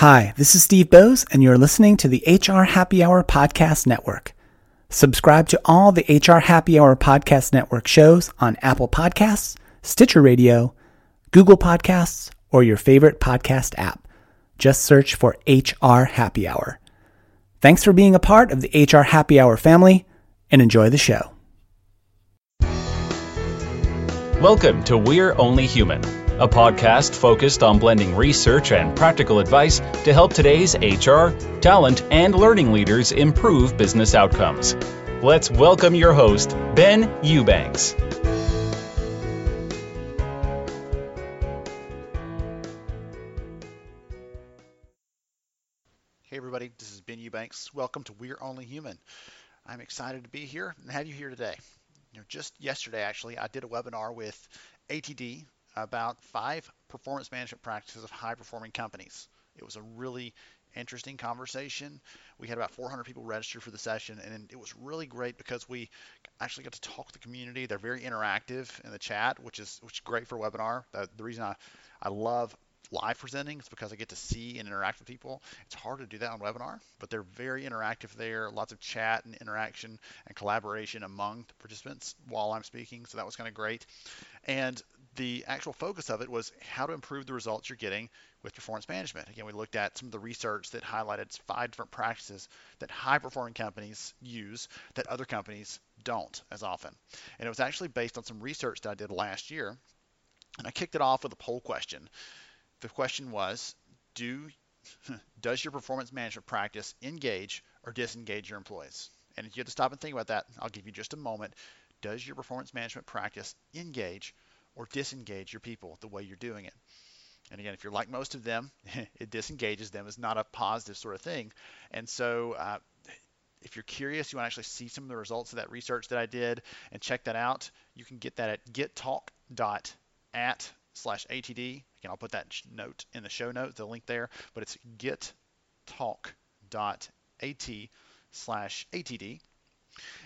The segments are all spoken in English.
Hi, this is Steve Boese, and you're listening to the HR Happy Hour Podcast Network. Subscribe to all the HR Happy Hour Podcast Network shows on Apple Podcasts, Stitcher Radio, Google Podcasts, or your favorite podcast app. Just search for HR Happy Hour. Thanks for being a part of the HR Happy Hour family and enjoy the show. Welcome to We're Only Human, a podcast focused on blending research and practical advice to help today's HR, talent, and learning leaders improve business outcomes. Let's welcome your host, Ben Eubanks. Hey everybody, this is Ben Eubanks. Welcome to We're Only Human. I'm excited to be here and have you here today. You know, just yesterday actually, I did a webinar with ATD about five performance management practices of high performing companies. It was a really interesting conversation. We had about 400 people registered for the session, and it was really great because we actually got to talk to the community. They're very interactive in the chat, which is which is great for a webinar. The, the reason I, I love live presenting is because I get to see and interact with people. It's hard to do that on webinar, but they're very interactive there. Lots of chat and interaction and collaboration among the participants while I'm speaking. So that was kind of great. And the actual focus of it was how to improve the results you're getting with performance management. Again, we looked at some of the research that highlighted five different practices that high performing companies use that other companies don't as often. And it was actually based on some research that I did last year. And I kicked it off with a poll question. The question was, do does your performance management practice engage or disengage your employees? And if you have to stop and think about that, I'll give you just a moment. Does your performance management practice engage or disengage your people the way you're doing it? And again, if you're like most of them, it disengages them. It's not a positive sort of thing. And so, uh, if you're curious, you want to actually see some of the results of that research that I did and check that out, you can get that at gettalk.at slash ATD. Again, I'll put that note in the show notes, the link there, but it's gettalk.at slash ATD.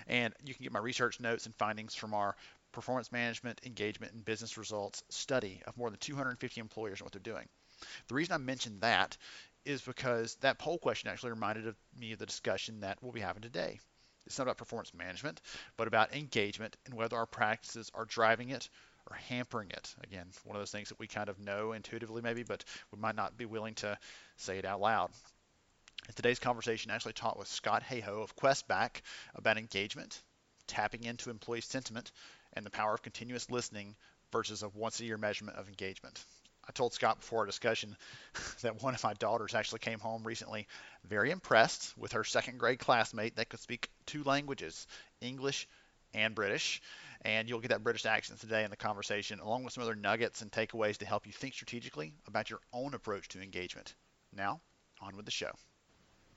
And you can get my research notes and findings from our performance management, engagement, and business results study of more than 250 employers and what they're doing. The reason I mentioned that is because that poll question actually reminded of me of the discussion that we'll be having today. It's not about performance management, but about engagement and whether our practices are driving it or hampering it. Again, one of those things that we kind of know intuitively maybe, but we might not be willing to say it out loud. Today's conversation, I actually talked with Scott Heyhoe of Questback about engagement, tapping into employee sentiment, and the power of continuous listening versus a once a year measurement of engagement. I told Scott before our discussion that one of my daughters actually came home recently very impressed with her second grade classmate that could speak two languages, English and British. And you'll get that British accent today in the conversation, along with some other nuggets and takeaways to help you think strategically about your own approach to engagement. Now, on with the show.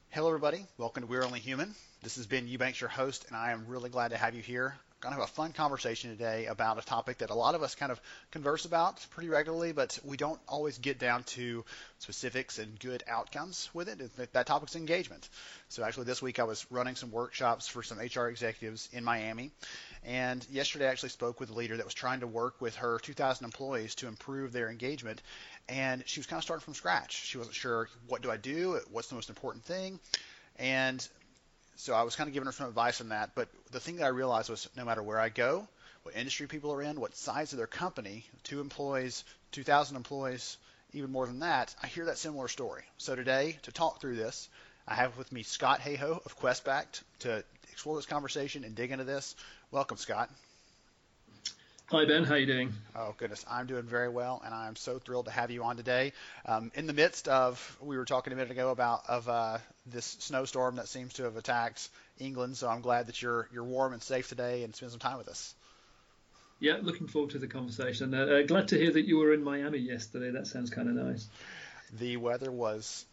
Hello, everybody. Welcome to We're Only Human. This has been Eubanks, your host, and I am really glad to have you here going to have a fun conversation today about a topic that a lot of us kind of converse about pretty regularly, but we don't always get down to specifics and good outcomes with it. That topic's engagement. So actually this week I was running some workshops for some HR executives in Miami. And yesterday I actually spoke with a leader that was trying to work with her 2,000 employees to improve their engagement. And she was kind of starting from scratch. She wasn't sure what do I do? What's the most important thing? And so I was kind of giving her some advice on that. But the thing that I realized was no matter where I go, what industry people are in, what size of their company, two employees, 2,000 employees, even more than that, I hear that similar story. So today, to talk through this, I have with me Scott Heyhoe of Questback to explore this conversation and dig into this. Welcome, Scott. Hi Ben, how you doing? Oh goodness, I'm doing very well, and I'm so thrilled to have you on today. Um, in the midst of, we were talking a minute ago about of uh, this snowstorm that seems to have attacked England, so I'm glad that you're you're warm and safe today and spend some time with us. Yeah, looking forward to the conversation. Uh, uh, glad to hear that you were in Miami yesterday. That sounds kind of nice. The weather was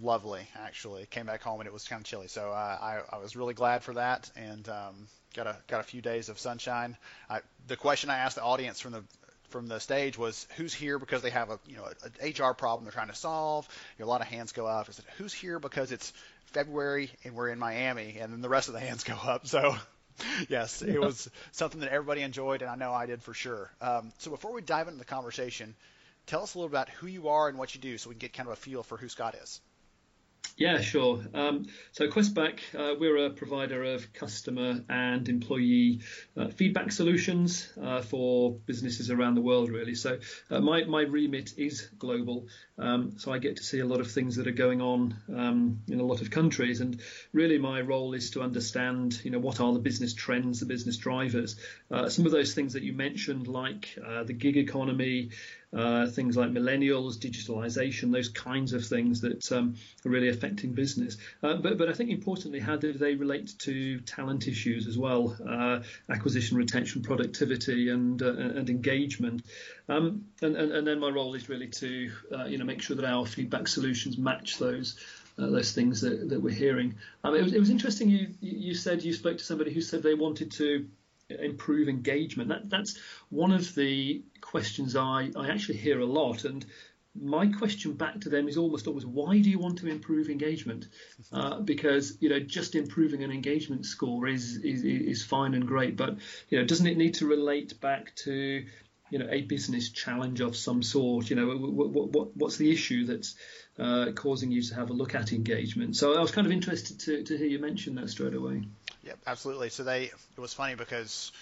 lovely, actually. Came back home and it was kind of chilly, so uh, I I was really glad for that, and um, got a got a few days of sunshine. I, the question I asked the audience from the from the stage was who's here because they have a you know an HR problem they're trying to solve. You know, a lot of hands go up. I said who's here because it's February and we're in Miami, and then the rest of the hands go up. So. yes, it was something that everybody enjoyed, and I know I did for sure. Um, so before we dive into the conversation, tell us a little about who you are and what you do so we can get kind of a feel for who Scott is. Yeah, sure. Um, so Questback, uh, we're a provider of customer and employee uh, feedback solutions uh, for businesses around the world, really. So uh, my, my remit is global. Um, so I get to see a lot of things that are going on um, in a lot of countries. And really my role is to understand, you know, what are the business trends, the business drivers. Uh, some of those things that you mentioned, like uh, the gig economy, uh, things like millennials, digitalization, those kinds of things that um, are really affecting business. Uh, but, but I think importantly, how do they relate to talent issues as well, uh, acquisition, retention, productivity, and uh, and engagement. Um, and, and, and then my role is really to uh, you know make sure that our feedback solutions match those. Uh, those things that, that we're hearing. Um, it, was, it was interesting. You you said you spoke to somebody who said they wanted to improve engagement. That, that's one of the questions I, I actually hear a lot. And my question back to them is almost always, why do you want to improve engagement? Uh, because you know, just improving an engagement score is, is is fine and great, but you know, doesn't it need to relate back to you know a business challenge of some sort? You know, what, what, what's the issue that's uh, causing you to have a look at engagement? So I was kind of interested to, to hear you mention that straight away. Yep, absolutely. So they it was funny because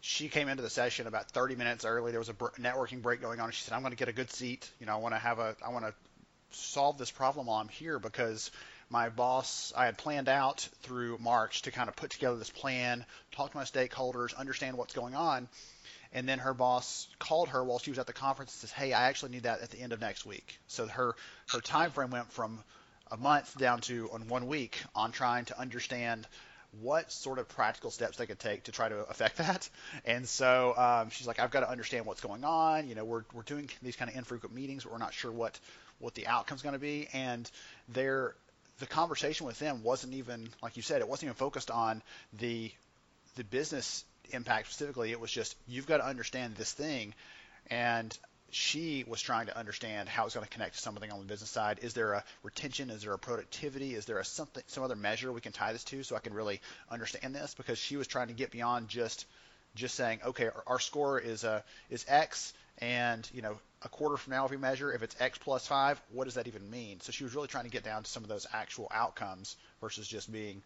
she came into the session about 30 minutes early. There was a networking break going on. and She said, "I'm going to get a good seat. You know, I want to have a I want to solve this problem while I'm here because." my boss, I had planned out through March to kind of put together this plan, talk to my stakeholders, understand what's going on. And then her boss called her while she was at the conference and says, "Hey, I actually need that at the end of next week." So her her time frame went from a month down to on one week on trying to understand what sort of practical steps they could take to try to affect that. And so um, she's like, I've got to understand what's going on. You know, we're, we're doing these kind of infrequent meetings, but we're not sure what, what the outcome's going to be. And they're, the conversation with them wasn't even, like you said, it wasn't even focused on the, the business impact specifically. It was just, you've got to understand this thing. And she was trying to understand how it's going to connect to something on the business side. Is there a retention? Is there a productivity? Is there a something, some other measure we can tie this to so I can really understand this? Because she was trying to get beyond just just saying, okay, our, score is uh, is X, and you know, a quarter from now, if we measure, if it's X plus five, what does that even mean? So she was really trying to get down to some of those actual outcomes versus just being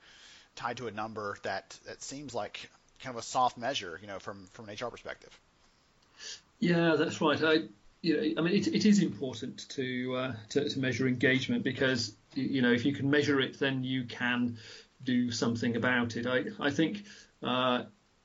tied to a number that that seems like kind of a soft measure, you know, from from an HR perspective. Yeah, that's right. I, you know, I mean, it, it is important to, uh, to, to measure engagement because you know if you can measure it, then you can do something about it. I I think. Uh,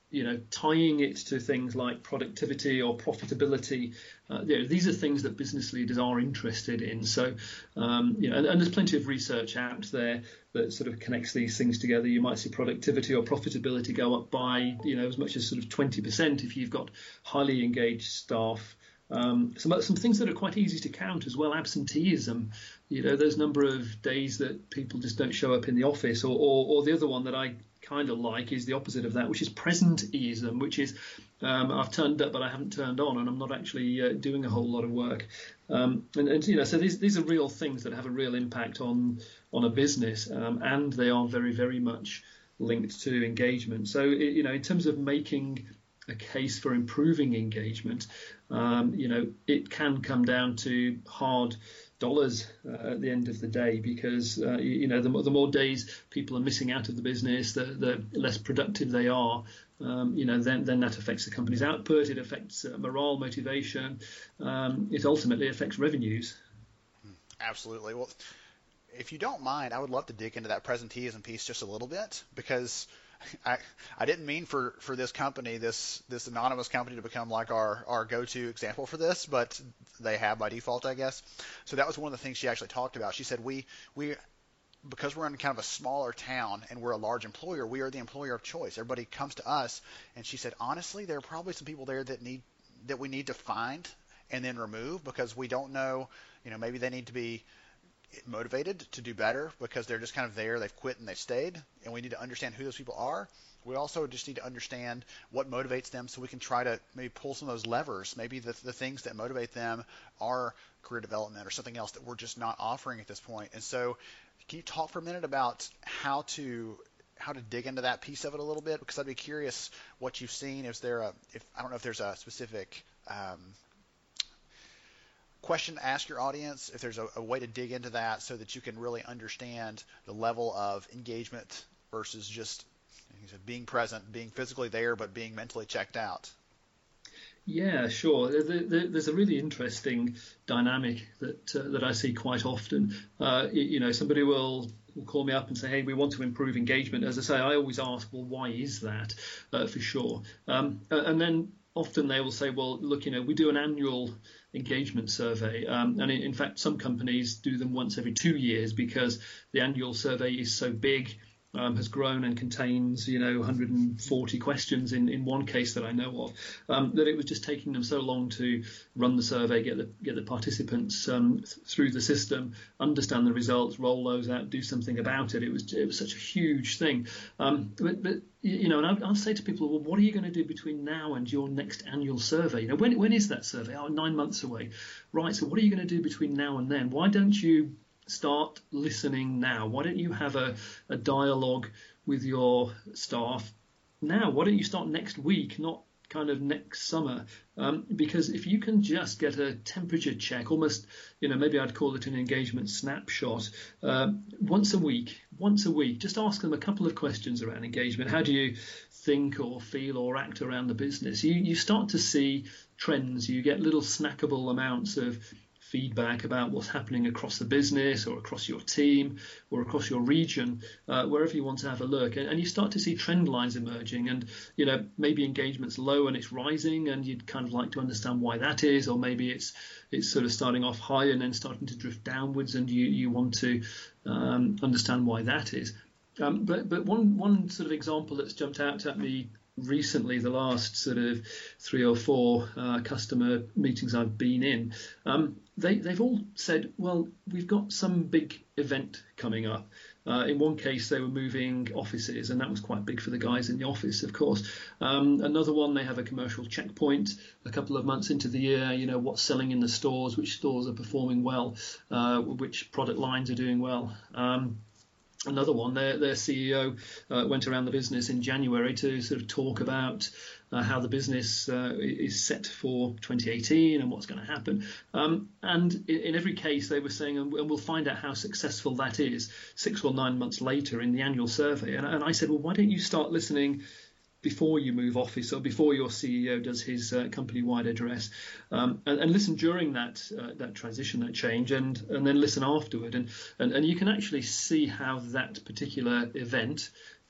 you know, tying it to things like productivity or profitability, uh, know, these are things that business leaders are interested in. So, um, you know, and, and, there's plenty of research out there that sort of connects these things together. You might see productivity or profitability go up by, you know, as much as sort of 20% if you've got highly engaged staff. Um, some some things that are quite easy to count as well. Absenteeism, you know, a number of days that people just don't show up in the office, or, or, or the other one that I kind of like is the opposite of that, which is presenteeism, which is um, I've turned up but I haven't turned on, and I'm not actually uh, doing a whole lot of work. Um, and, and, you know, so these these are real things that have a real impact on on a business, um, and they are very very much linked to engagement. So you know, in terms of making a case for improving engagement, um, you know, it can come down to hard dollars uh, at the end of the day because uh, you, you, know the, the, more days people are missing out of the business, the, the less productive they are. Um, you know, then then that affects the company's output. It affects uh, morale, motivation. Um, it ultimately affects revenues. Absolutely. Well, if you don't mind, I would love to dig into that presenteeism piece just a little bit because I, I didn't mean for, for this company, this this anonymous company, to become like our, our go-to example for this, but they have by default, I guess. So that was one of the things she actually talked about. She said we we because we're in kind of a smaller town and we're a large employer, we are the employer of choice. Everybody comes to us, and she said honestly, there are probably some people there that need that we need to find and then remove because we don't know, you know, maybe they need to be motivated to do better because they're just kind of there, they've quit and they've stayed, and we need to understand who those people are. We also just need to understand what motivates them so we can try to maybe pull some of those levers. Maybe the, the things that motivate them are career development or something else that we're just not offering at this point. And so, can you talk for a minute about how to how to dig into that piece of it a little bit? Because I'd be curious what you've seen. Is there a if I don't know if there's a specific um, question to ask your audience, if there's a, a way to dig into that so that you can really understand the level of engagement versus just being present, being physically there, but being mentally checked out? Yeah, sure. There's a really interesting dynamic that uh, that I see quite often. Uh, you know, somebody will will call me up and say, "Hey, we want to improve engagement." As I say, I always ask, "Well, why is that?" Uh, for sure. Um, and then often they will say, "Well, look, you know, we do an annual engagement survey, um, and in, in fact, some companies do them once every two years because the annual survey is so big." um, has grown and contains, you know, 140 questions in, in one case that I know of, um, that it was just taking them so long to run the survey, get the get the participants um, th- through the system, understand the results, roll those out, do something about it. It was it was such a huge thing. Um, but, but you know, and I'll, I'll, say to people, well, what are you going to do between now and your next annual survey? You know, when when is that survey? Oh, nine months away, right? So what are you going to do between now and then? Why don't you start listening now? Why don't you have a, a dialogue with your staff now? Why don't you start next week, not kind of next summer? Um, because if you can just get a temperature check, almost, you know, maybe I'd call it an engagement snapshot, uh, once a week, once a week, just ask them a couple of questions around engagement. How do you think or feel or act around the business? You, you start to see trends. You get little snackable amounts of feedback about what's happening across the business or across your team or across your region, uh, wherever you want to have a look. And, and, you start to see trend lines emerging. And, you know, maybe engagement's low and it's rising and you'd kind of like to understand why that is, or maybe it's it's sort of starting off high and then starting to drift downwards and you, you want to um, understand why that is. Um, but but one one sort of example that's jumped out at me recently, the last sort of three or four uh, customer meetings I've been in, um, they, they've all said, well, we've got some big event coming up. Uh, in one case, they were moving offices, and that was quite big for the guys in the office, of course. Um, another one, they have a commercial checkpoint a couple of months into the year. You know what's selling in the stores, which stores are performing well, uh, which product lines are doing well. Um, another one, their, their CEO uh, went around the business in January to sort of talk about uh, how the business uh, is set for 2018 and what's going to happen. Um, and in, in, every case, they were saying, and we'll find out how successful that is six or nine months later in the annual survey. And, and I said, well, why don't you start listening? before you move office or before your CEO does his uh, company-wide address, um, and, and, listen during that uh, that transition, that change, and and then listen afterward, and and, and you can actually see how that particular event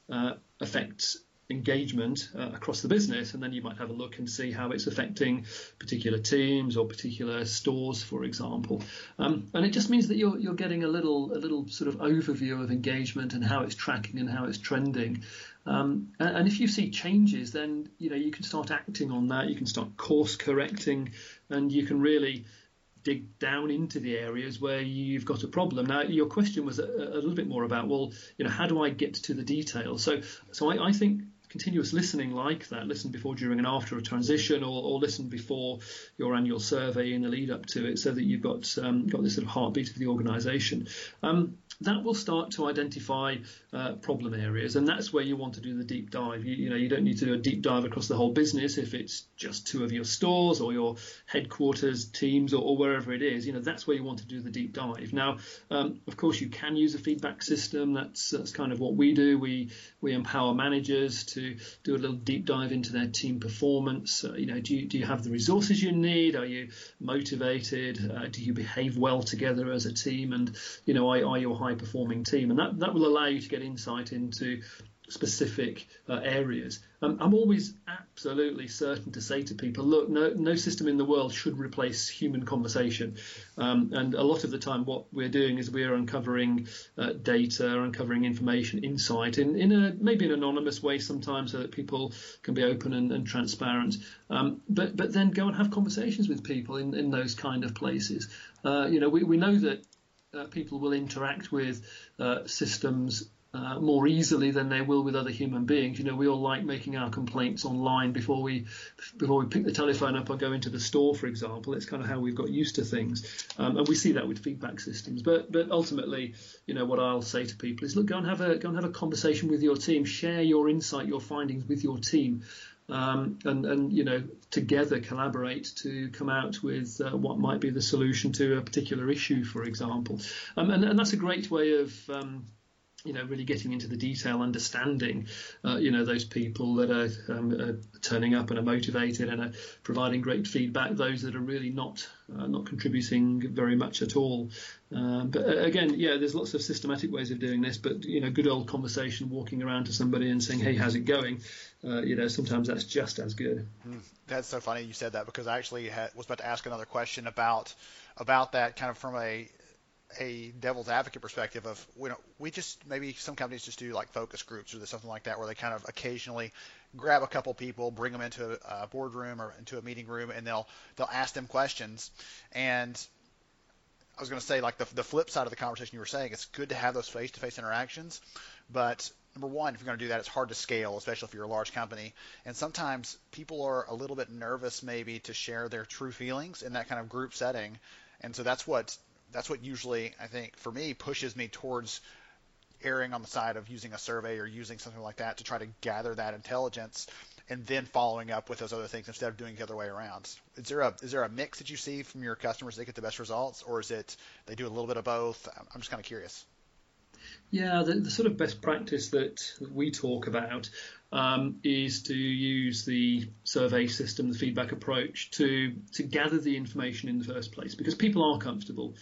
uh, affects engagement uh, across the business, and then you might have a look and see how it's affecting particular teams or particular stores, for example. Um, and it just means that you're you're getting a little a little sort of overview of engagement and how it's tracking and how it's trending. Um, and, and if you see changes, then you know you can start acting on that. You can start course correcting, and you can really dig down into the areas where you've got a problem. Now, your question was a, a, little bit more about, well, you know, how do I get to the details? So, so I, I think continuous listening like that, listen before, during, and after a transition, or, or listen before your annual survey in the lead up to it, so that you've got um, got this sort of heartbeat of the organisation. Um, that will start to identify uh, problem areas, and that's where you want to do the deep dive. You, you, know, you don't need to do a deep dive across the whole business if it's just two of your stores or your headquarters teams or, or wherever it is. You know, that's where you want to do the deep dive. Now, um, of course, you can use a feedback system. That's that's kind of what we do. We we empower managers to do a little deep dive into their team performance. Uh, you know, do you, do you have the resources you need? Are you motivated? Uh, do you behave well together as a team? And you know, are, are you a high performing team? And that that will allow you to get insight into specific uh, areas. Um, I'm always absolutely certain to say to people, look, no, no system in the world should replace human conversation. Um, and a lot of the time, what we're doing is we're uncovering uh, data, uncovering information, insight in, in a maybe an anonymous way sometimes, so that people can be open and, and transparent. Um, but but then go and have conversations with people in, in those kind of places. Uh, you know, we, we know that uh, people will interact with uh, systems uh, more easily than they will with other human beings. You know, we all like making our complaints online before we before we pick the telephone up or go into the store, for example. It's kind of how we've got used to things, um, and we see that with feedback systems. But but ultimately, you know, what I'll say to people is, look, go and have a go and have a conversation with your team, share your insight, your findings with your team. um, and and you know together collaborate to come out with uh, what might be the solution to a particular issue, for example. Um, and, and that's a great way of um, you know, really getting into the detail, understanding, uh, you know, those people that are, um, are, turning up and are motivated and are providing great feedback. Those that are really not uh, not contributing very much at all. Um, but uh, again, yeah, there's lots of systematic ways of doing this. But you know, good old conversation, walking around to somebody and saying, "Hey, how's it going?" Uh, you know, sometimes that's just as good. Mm, that's so funny you said that because I actually had, was about to ask another question about about that kind of from a a devil's advocate perspective of you know we just maybe some companies just do like focus groups or something like that where they kind of occasionally grab a couple people, bring them into a boardroom or into a meeting room, and they'll they'll ask them questions. And I was going to say like the the flip side of the conversation you were saying, it's good to have those face-to-face interactions, but number one, if you're going to do that, it's hard to scale, especially if you're a large company. And sometimes people are a little bit nervous maybe to share their true feelings in that kind of group setting. And so that's what that's what usually I think for me pushes me towards erring on the side of using a survey or using something like that to try to gather that intelligence and then following up with those other things instead of doing the other way around. Is there a is there a mix that you see from your customers that get the best results, or is it they do a little bit of both? I'm just kind of curious. Yeah, the, the sort of best practice that we talk about um, is to use the survey system, the feedback approach, to to gather the information in the first place because people are comfortable.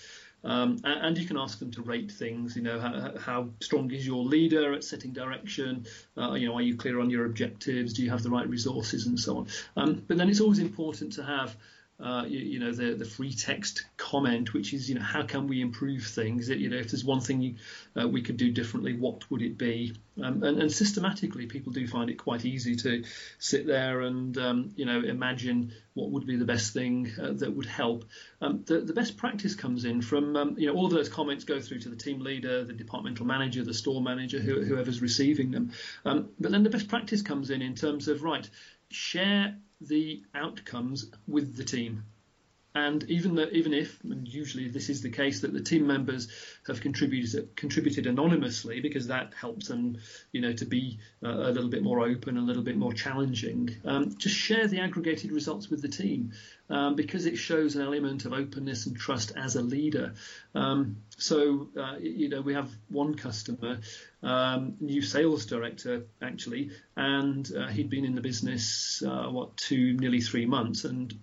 Um, and you can ask them to rate things. You know, how, how strong is your leader at setting direction? Uh, you know, are you clear on your objectives? Do you have the right resources and so on? Um, but then it's always important to have uh, you, you, know the the free text comment, which is you know how can we improve things? You know if there's one thing you, uh, we could do differently, what would it be? Um, and, and, systematically, people do find it quite easy to sit there and um, you know imagine what would be the best thing uh, that would help. Um, the, the best practice comes in from um, you know all of those comments go through to the team leader, the departmental manager, the store manager, who, whoever's receiving them. Um, but then the best practice comes in in terms of right share the outcomes with the team. And even even if, and usually this is the case, that the team members have contributed contributed anonymously because that helps them, you know, to be uh, a little bit more open, a little bit more challenging. Um, just share the aggregated results with the team um, because it shows an element of openness and trust as a leader. Um, so, uh, you know, we have one customer, um, new sales director actually, and uh, he'd been in the business uh, what two, nearly three months, and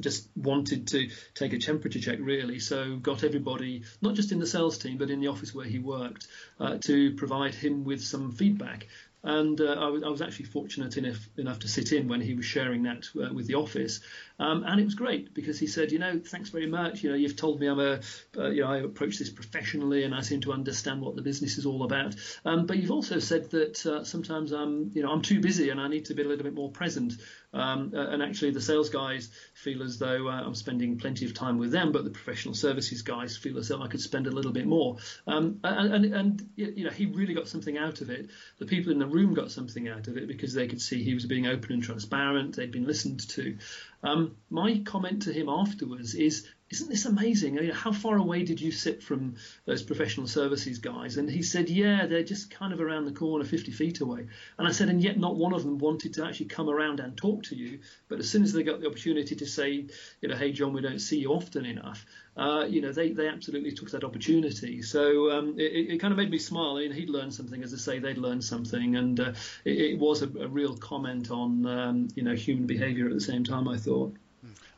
just wanted to take a temperature check really. So got everybody, not just in the sales team, but in the office where he worked, uh, to provide him with some feedback. And uh, I, was, I, was, actually fortunate enough, enough to sit in when he was sharing that uh, with the office, um, and it was great because he said, you know, thanks very much. You know, you've told me I'm a, uh, you know, I approach this professionally and I seem to understand what the business is all about. Um, but you've also said that uh, sometimes I'm, you know, I'm too busy and I need to be a little bit more present. Um, and actually, the sales guys feel as though uh, I'm spending plenty of time with them, but the professional services guys feel as though I could spend a little bit more. Um, and, and, and, you know, he really got something out of it. The people in the room got something out of it because they could see he was being open and transparent. They'd been listened to. Um, my comment to him afterwards is, isn't this amazing? I mean, how far away did you sit from those professional services guys? And he said, yeah, they're just kind of around the corner, 50 feet away. And I said, and yet not one of them wanted to actually come around and talk to you. But as soon as they got the opportunity to say, you know, hey, John, we don't see you often enough, uh, you know, they, they absolutely took that opportunity. So um, it, it, kind of made me smile. I mean, he'd learned something, as I say, they'd learned something, and uh, it, it, was a, a, real comment on, um, you know, human behaviour at the same time. I thought.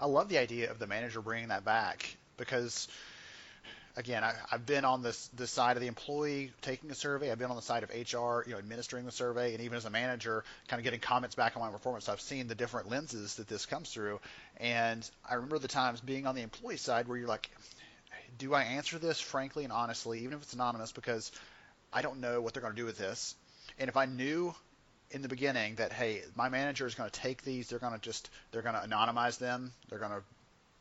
I love the idea of the manager bringing that back because again, I, have been on this this side of the employee taking a survey. I've been on the side of HR, you know, administering the survey, and even as a manager, kind of getting comments back on my performance. I've seen the different lenses that this comes through, and I remember the times being on the employee side where you're like, do I answer this frankly and honestly, even if it's anonymous, because I don't know what they're going to do with this, and if I knew in the beginning that hey, my manager is going to take these, they're going to just they're going to anonymize them, they're going to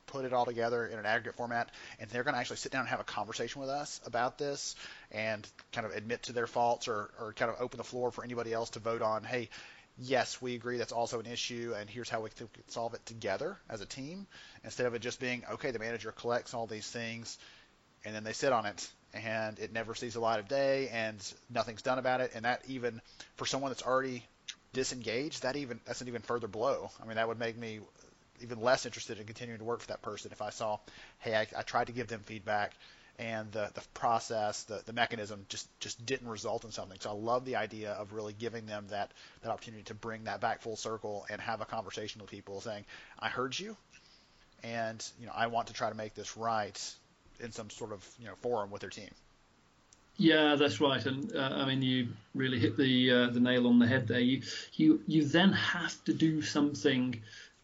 put it all together in an aggregate format, and they're going to actually sit down and have a conversation with us about this and kind of admit to their faults or, or kind of open the floor for anybody else to vote on, hey, yes, we agree that's also an issue, and here's how we can solve it together as a team, instead of it just being, okay, the manager collects all these things, and then they sit on it, and it never sees the light of day, and nothing's done about it, and that even for someone that's already disengaged, that even that's an even further blow. I mean, that would make me even less interested in continuing to work for that person if I saw, hey, I, I tried to give them feedback and the, the process, the, the mechanism just, just didn't result in something. So I love the idea of really giving them that, that opportunity to bring that back full circle and have a conversation with people saying, I heard you and you know I want to try to make this right in some sort of you know forum with their team. Yeah, that's right, and uh, I mean you really hit the uh, the nail on the head there. You you you then have to do something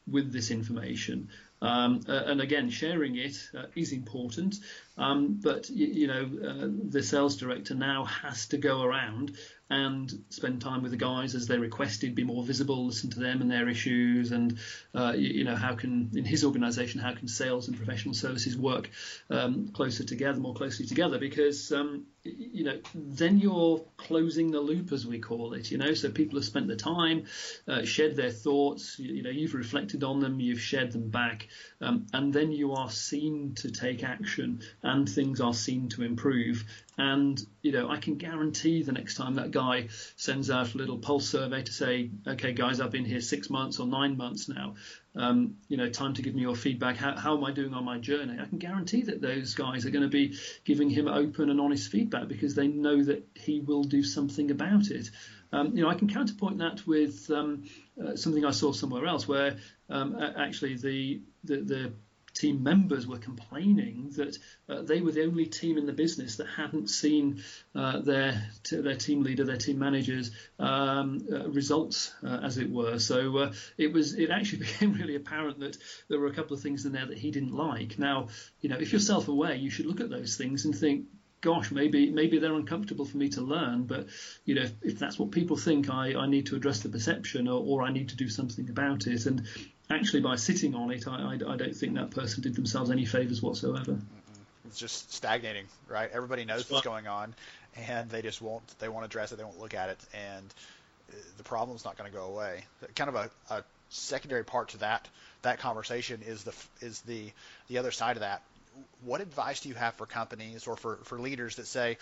with this information. Um, uh, and again, sharing it uh, is important, um, but you, you know uh, the sales director now has to go around and spend time with the guys as they requested, be more visible, listen to them and their issues, and uh, you, you, know how can in his organisation how can sales and professional services work um, closer together, more closely together, because um, you know then you're closing the loop as we call it. You know, so people have spent the time, uh, shared their thoughts. You, you, know, you've reflected on them, you've shared them back, um, and then you are seen to take action, and things are seen to improve. And you know, I can guarantee the next time that guy sends out a little pulse survey to say, okay, guys, I've been here six months or nine months now. Um, you know, time to give me your feedback. How, how am I doing on my journey? I can guarantee that those guys are going to be giving him open and honest feedback because they know that he will do something about it. Um, you know, I can counterpoint that with um, uh, something I saw somewhere else, where um, actually the, the, the team members were complaining that uh, they were the only team in the business that hadn't seen uh, their t- their team leader, their team managers um, uh, results, uh, as it were. So uh, it was it actually became really apparent that there were a couple of things in there that he didn't like. Now, you know, if you're self-aware, you should look at those things and think, gosh, maybe maybe they're uncomfortable for me to learn, but you know, if, if that's what people think, I, I need to address the perception or, or I need to do something about it. And actually, by sitting on it, I, I, I don't think that person did themselves any favors whatsoever. It's just stagnating, right? Everybody knows what's going on, and they just won't. They won't address it. They won't look at it, and uh, the problem's not going to go away. Kind of a, a secondary part to that that conversation is the is the the other side of that what advice do you have for companies or for, for leaders that say,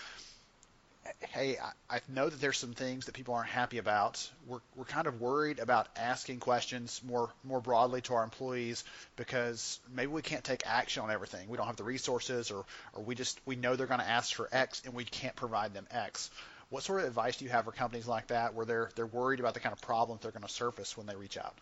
hey, I, I know that there's some things that people aren't happy about. We're, we're kind of worried about asking questions more more broadly to our employees because maybe we can't take action on everything. We don't have the resources, or or we just we know they're going to ask for X and we can't provide them X. What sort of advice do you have for companies like that where they're they're worried about the kind of problems they're going to surface when they reach out?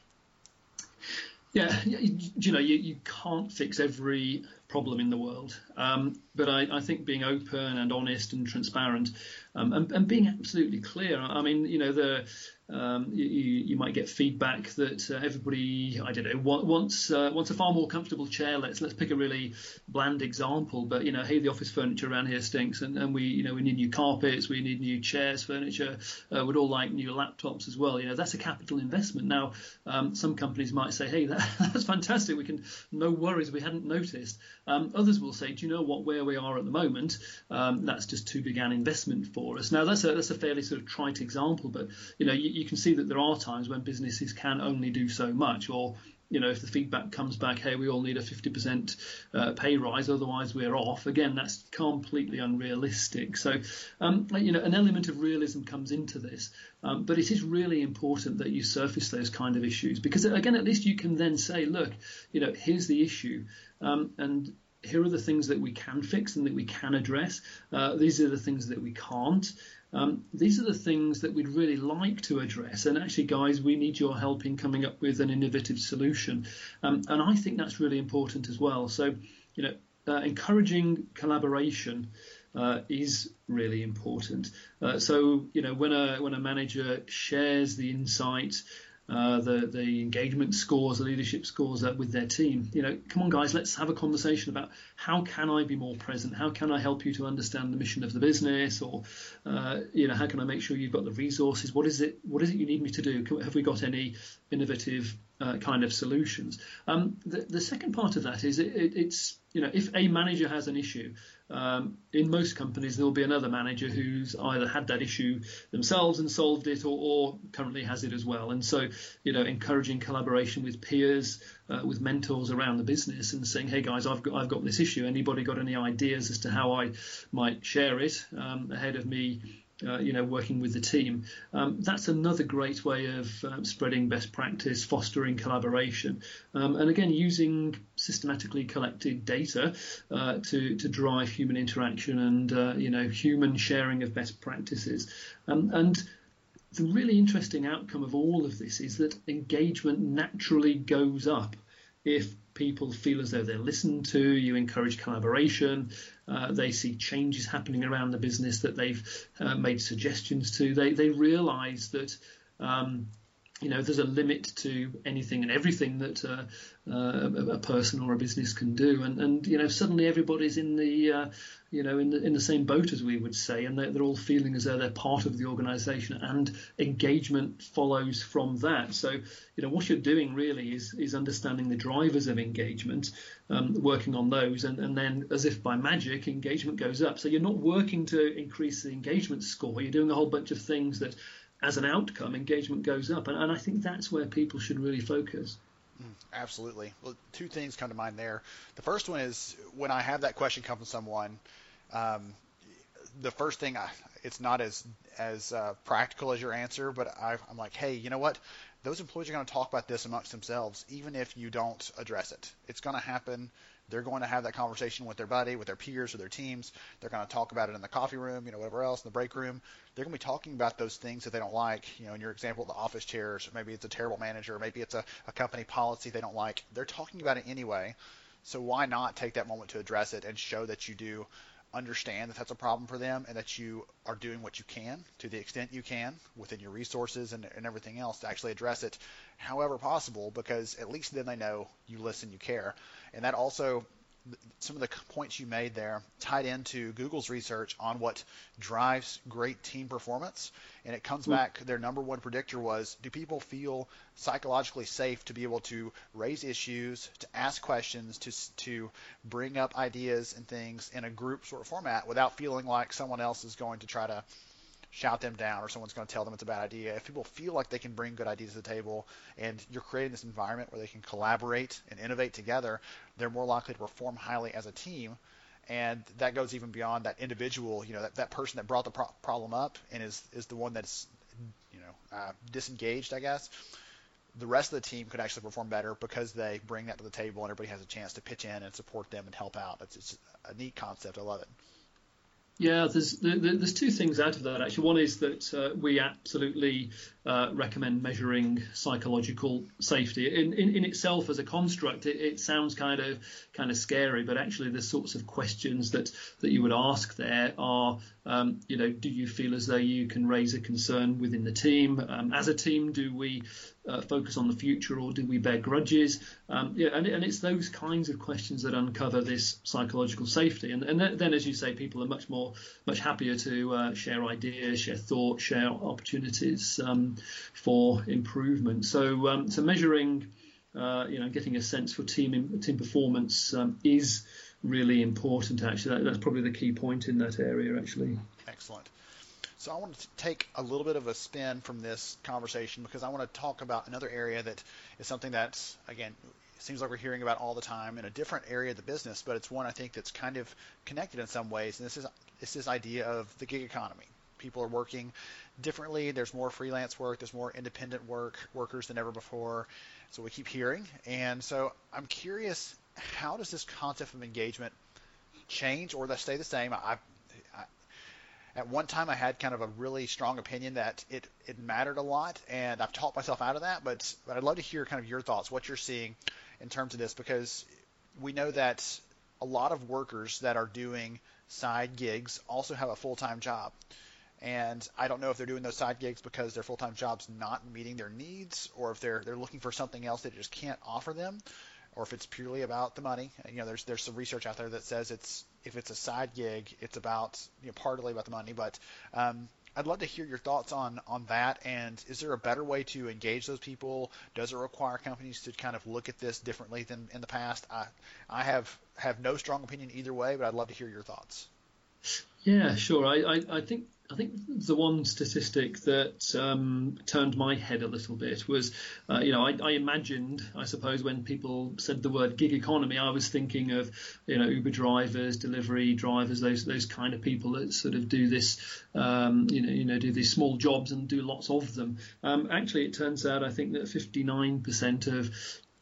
Yeah, you know, you, you can't fix every problem in the world. Um, but I, I, think being open and honest and transparent um, and, and, being absolutely clear. I mean, you know, the um, you, you, might get feedback that uh, everybody, I don't know, wants uh, wants a far more comfortable chair. Let's let's pick a really bland example, but you know, hey, the office furniture around here stinks, and, and we you know we need new carpets, we need new chairs, furniture. Uh, we'd all like new laptops as well. You know, that's a capital investment. Now, um, some companies might say, hey, that, that's fantastic. We can no worries. We hadn't noticed. Um, others will say, do you know what? Where we are at the moment, um, that's just too big an investment for us. Now, that's a that's a fairly sort of trite example, but you know, you, you can see that there are times when businesses can only do so much, or you know, if the feedback comes back, hey, we all need a 50% uh, pay rise, otherwise we're off. Again, that's completely unrealistic. So, um, you know, an element of realism comes into this, um, but it is really important that you surface those kind of issues because, again, at least you can then say, look, you know, here's the issue, um, and here are the things that we can fix and that we can address. Uh, these are the things that we can't. Um, these are the things that we'd really like to address. And actually, guys, we need your help in coming up with an innovative solution. Um, and I think that's really important as well. So, you know, uh, encouraging collaboration. Uh, is really important. Uh, so you know when a when a manager shares the insight uh, the the engagement scores, the leadership scores with their team. You know, come on, guys, let's have a conversation about how can I be more present? How can I help you to understand the mission of the business? Or, uh, you know, how can I make sure you've got the resources? What is it? What is it you need me to do? Have we got any innovative uh, kind of solutions? Um, the, the second part of that is it, it, it's you know if a manager has an issue um, in most companies, there will be another manager who's either had that issue themselves and solved it, or, or currently has it as well. And so, you know, encouraging collaboration with peers, uh, with mentors around the business, and saying, "Hey guys, I've got I've got this issue. Anybody got any ideas as to how I might share it um, ahead of me?" Uh, you know, working with the team. Um, that's another great way of um, spreading best practice, fostering collaboration, um, and again using systematically collected data uh, to to drive human interaction and uh, you know human sharing of best practices. Um, and the really interesting outcome of all of this is that engagement naturally goes up if people feel as though they're listened to, you encourage collaboration, uh, they see changes happening around the business that they've uh, made suggestions to, they, they realize that um, you know there's a limit to anything and everything that uh, uh, a person or a business can do. And and you know suddenly everybody's in the uh, you know in the in the same boat as we would say and they're, they're all feeling as though they're part of the organization and engagement follows from that. So you know what you're doing really is is understanding the drivers of engagement um, working on those and, and then as if by magic engagement goes up. So you're not working to increase the engagement score. You're doing a whole bunch of things that as an outcome, engagement goes up. And, and I think that's where people should really focus. Mm, absolutely. Well, two things come to mind there. The first one is when I have that question come from someone, um, the first thing I, it's not as as uh, practical as your answer, but I, I'm like, hey, you know what? Those employees are going to talk about this amongst themselves, even if you don't address it. It's going to happen. They're going to have that conversation with their buddy, with their peers, with their teams. They're going to talk about it in the coffee room, you know, whatever else, in the break room. They're going to be talking about those things that they don't like. You know, in your example, the office chairs, maybe it's a terrible manager, maybe it's a, a company policy they don't like. They're talking about it anyway. So why not take that moment to address it and show that you do understand that that's a problem for them and that you are doing what you can to the extent you can within your resources and, and everything else to actually address it however possible because at least then they know you listen, you care. And that also some of the points you made there tied into Google's research on what drives great team performance. And it comes hmm. back, their number one predictor was do people feel psychologically safe to be able to raise issues, to ask questions, to, to bring up ideas and things in a group sort of format without feeling like someone else is going to try to shout them down or someone's going to tell them it's a bad idea. If people feel like they can bring good ideas to the table and you're creating this environment where they can collaborate and innovate together, they're more likely to perform highly as a team. And that goes even beyond that individual, you know, that, that person that brought the pro- problem up and is, is the one that's, you know, uh, disengaged, I guess. The rest of the team could actually perform better because they bring that to the table and everybody has a chance to pitch in and support them and help out. It's, it's a neat concept. I love it. Yeah, there's there's two things out of that actually. One is that uh, we absolutely uh, recommend measuring psychological safety. In, in, in itself, as a construct, it, it, sounds kind of kind of scary, but actually, the sorts of questions that that you would ask there are, um, you know, do you feel as though you can raise a concern within the team? Um, as a team, do we uh, focus on the future or do we bear grudges? Um, yeah, and, and, it's those kinds of questions that uncover this psychological safety. And, and then, as you say, people are much more, much happier to uh, share ideas, share thoughts, share opportunities um, for improvement. So, um, so measuring, uh, you know, getting a sense for team team performance um, is really important. Actually, that, that's probably the key point in that area. Actually. Excellent. So I want to take a little bit of a spin from this conversation because I want to talk about another area that is something that's again seems like we're hearing about all the time in a different area of the business, but it's one I think that's kind of connected in some ways. And this is it's this idea of the gig economy. People are working differently. There's more freelance work. There's more independent work workers than ever before. So we keep hearing. And so I'm curious, how does this concept of engagement change or stay the same? I, at one time I had kind of a really strong opinion that it, it mattered a lot, and I've talked myself out of that. But but I'd love to hear kind of your thoughts, what you're seeing in terms of this, because we know that a lot of workers that are doing side gigs also have a full time job. And I don't know if they're doing those side gigs because their full time job's not meeting their needs, or if they're they're looking for something else that just can't offer them, or if it's purely about the money. You know, there's there's some research out there that says it's if it's a side gig, it's about you know partly about the money. But um, I'd love to hear your thoughts on on that. And is there a better way to engage those people? Does it require companies to kind of look at this differently than in the past? I I have have no strong opinion either way, but I'd love to hear your thoughts. Yeah, sure. I, I, I think I think the one statistic that um, turned my head a little bit was, uh, you know, I, I, imagined, I suppose, when people said the word gig economy, I was thinking of, you know, Uber drivers, delivery drivers, those those kind of people that sort of do this, um, you know, you know, do these small jobs and do lots of them. Um, actually, it turns out I think that 59% of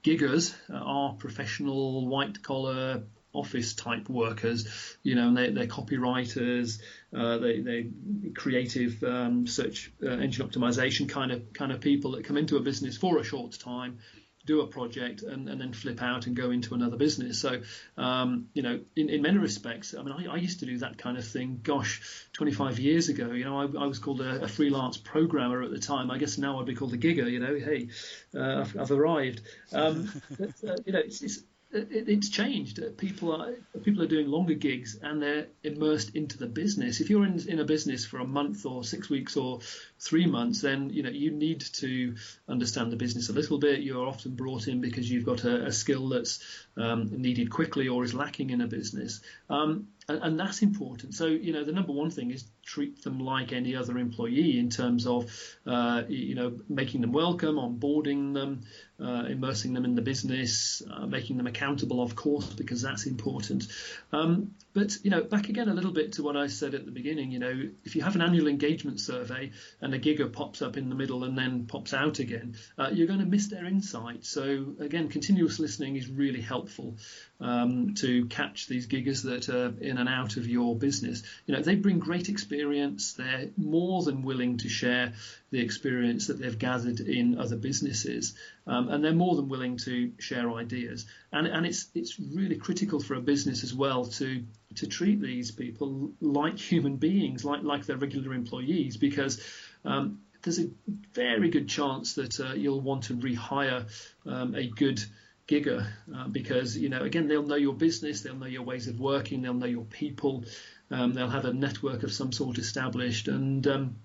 giggers are professional white collar office type workers, you know, and they, they're copywriters, uh, they they creative um, search uh, engine optimization kind of kind of people that come into a business for a short time, do a project and, and then flip out and go into another business. So, um, you know, in, in many respects, I mean, I, I, used to do that kind of thing, gosh, 25 years ago. You know, I, I was called a, a, freelance programmer at the time. I guess now I'd be called a gigger, you know, hey, uh, I've, I've, arrived. Um, but, uh, you know, it's, it's it, it's changed. Uh, people are people are doing longer gigs and they're immersed into the business. If you're in, in a business for a month or six weeks or three months, then you know you need to understand the business a little bit. You're often brought in because you've got a, a skill that's um, needed quickly or is lacking in a business. Um, and, and, that's important. So, you know, the number one thing is treat them like any other employee in terms of, uh, you know, making them welcome, onboarding them, uh, immersing them in the business, uh, making them accountable, of course, because that's important. Um, but, you know, back again a little bit to what I said at the beginning, you know, if you have an annual engagement survey and a gigger pops up in the middle and then pops out again, uh, you're going to miss their insight. So, again, continuous listening is really helpful um, to catch these giggers that are in and out of your business. You know, they bring great experience. They're more than willing to share the experience that they've gathered in other businesses, um, and they're more than willing to share ideas. And, and it's it's really critical for a business as well to to treat these people like human beings, like like their regular employees, because um, there's a very good chance that uh, you'll want to rehire um, a good gigger uh, because you know again they'll know your business, they'll know your ways of working, they'll know your people, um, they'll have a network of some sort established, and um,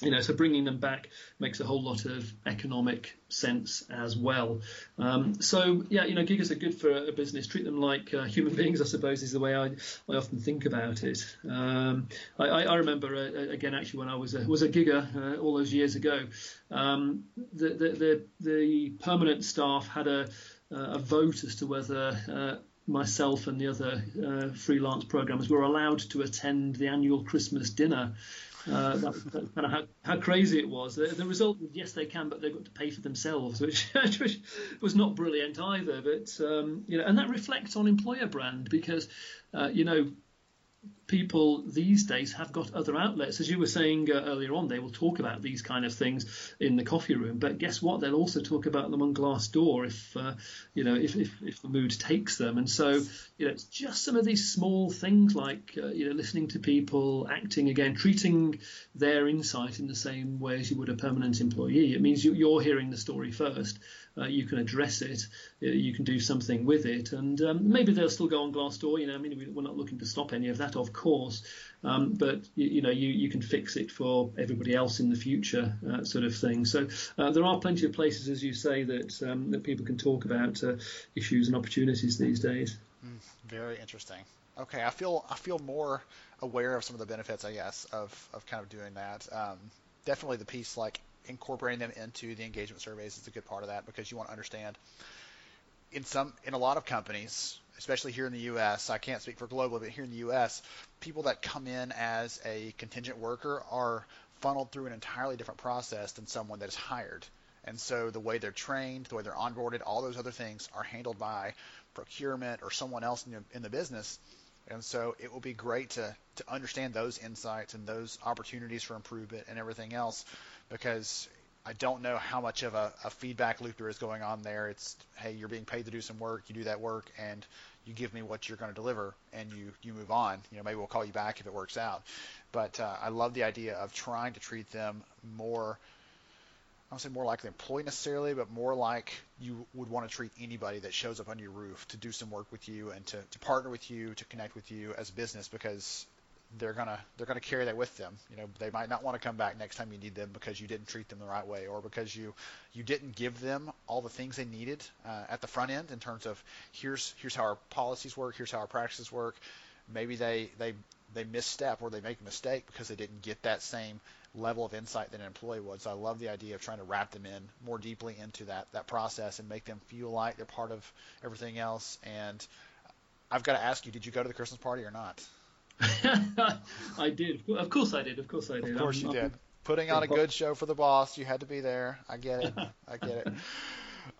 you know so bringing them back makes a whole lot of economic sense as well. Um, so yeah, you know giggers are good for a business. Treat them like uh, human beings, I suppose, is the way I, I often think about it. Um, I, I, remember uh, again actually when I was a, was a gigger uh, all those years ago, um, the, the the the permanent staff had a a vote as to whether uh, myself and the other uh, freelance programmers were allowed to attend the annual Christmas dinner. Uh, that kind of how, how, crazy it was. The, the, result was yes, they can, but they've got to pay for themselves, which, which was not brilliant either. But um, you know, and that reflects on employer brand because uh, you know people these days have got other outlets. As you were saying uh, earlier on, they will talk about these kind of things in the coffee room. But guess what? They'll also talk about them on Glassdoor if uh, you know if, if, if the mood takes them. And so you know it's just some of these small things like uh, you know listening to people, acting again, treating their insight in the same way as you would a permanent employee. It means you, you're hearing the story first uh, you can address it, uh, you can do something with it, and um, maybe they'll still go on Glassdoor. You know, I mean, we're not looking to stop any of that, of course, um, but you, you, know, you, you can fix it for everybody else in the future, uh, sort of thing. So uh, there are plenty of places, as you say, that um, that people can talk about uh, issues and opportunities these days. Mm, very interesting. Okay, I feel I feel more aware of some of the benefits, I guess, of of kind of doing that. Um, definitely the piece like incorporating them into the engagement surveys is a good part of that because you want to understand in some in a lot of companies especially here in the US I can't speak for global but here in the US people that come in as a contingent worker are funneled through an entirely different process than someone that is hired. And so the way they're trained the way they're onboarded all those other things are handled by procurement or someone else in the, in the business and so it will be great to, to understand those insights and those opportunities for improvement and everything else because I don't know how much of a, a, feedback loop there is going on there. It's hey, you're being paid to do some work, you do that work, and you give me what you're going to deliver, and you you move on. You know, maybe we'll call you back if it works out. But uh, I love the idea of trying to treat them more. Don't say more like an employee necessarily, but more like you would want to treat anybody that shows up on your roof to do some work with you and to, to partner with you, to connect with you as a business because they're gonna they're gonna carry that with them. You know, they might not want to come back next time you need them because you didn't treat them the right way, or because you you didn't give them all the things they needed uh, at the front end in terms of here's here's how our policies work, here's how our practices work. Maybe they they they misstep or they make a mistake because they didn't get that same level of insight that an employee would. So I love the idea of trying to wrap them in more deeply into that that process and make them feel like they're part of everything else. And I've got to ask you, did you go to the Christmas party or not? I did. Of course I did. Of course I did. Of course I'm, you did. I'm, Putting on a good show for the boss. You had to be there. I get it. I get it.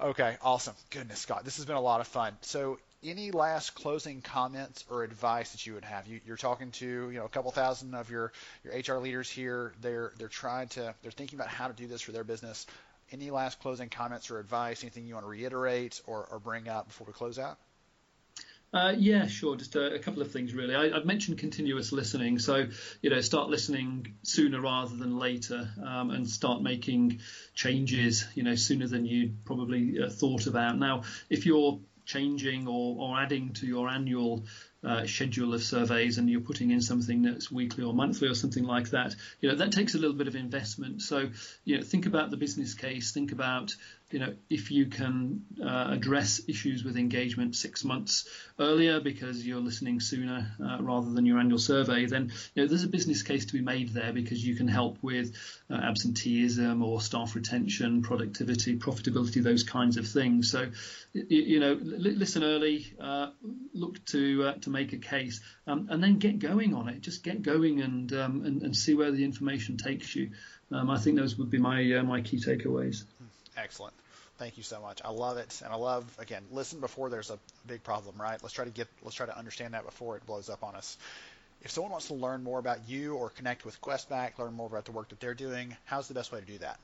Okay, awesome. Goodness, Scott, this has been a lot of fun. So, any last closing comments or advice that you would have? You, are talking to you know a couple thousand of your your HR leaders here. They're they're trying to they're thinking about how to do this for their business. Any last closing comments or advice? Anything you want to reiterate or, or bring up before we close out? Uh, yeah, sure. Just a, a, couple of things, really. I, have mentioned continuous listening, so you know, start listening sooner rather than later, um, and start making changes, you know, sooner than you probably uh, thought about. Now, if you're changing or, or adding to your annual uh, schedule of surveys and you're putting in something that's weekly or monthly or something like that, you know, that takes a little bit of investment. So, you know, think about the business case, think about you know, if you can uh, address issues with engagement six months earlier because you're listening sooner uh, rather than your annual survey, then you know, there's a business case to be made there because you can help with uh, absenteeism or staff retention, productivity, profitability, those kinds of things. So, you, you know, listen early, uh, look to uh, to make a case, um, and then get going on it. Just get going and um, and, and, see where the information takes you. Um, I think those would be my uh, my key takeaways. Excellent. Thank you so much. I love it, and I love again. Listen before there's a big problem, right? Let's try to get let's try to understand that before it blows up on us. If someone wants to learn more about you or connect with Questback, learn more about the work that they're doing, how's the best way to do that?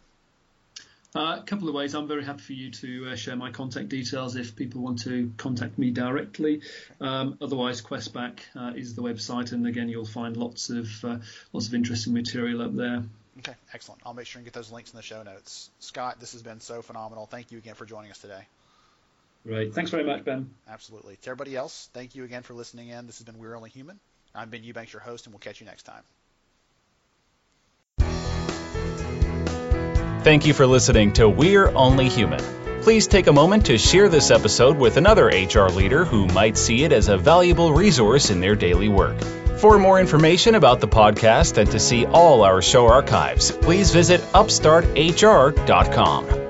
Uh, a couple of ways. I'm very happy for you to uh, share my contact details if people want to contact me directly. Um, otherwise, Questback uh, is the website, and again, you'll find lots of uh, lots of interesting material up there. Okay, excellent. I'll make sure and get those links in the show notes. Scott, this has been so phenomenal. Thank you again for joining us today. Great. Thanks very much, Ben. Absolutely. To everybody else, thank you again for listening in. This has been We're Only Human. I'm Ben Eubanks, your host, and we'll catch you next time. Thank you for listening to We're Only Human. Please take a moment to share this episode with another HR leader who might see it as a valuable resource in their daily work. For more information about the podcast and to see all our show archives, please visit upstarthr.com.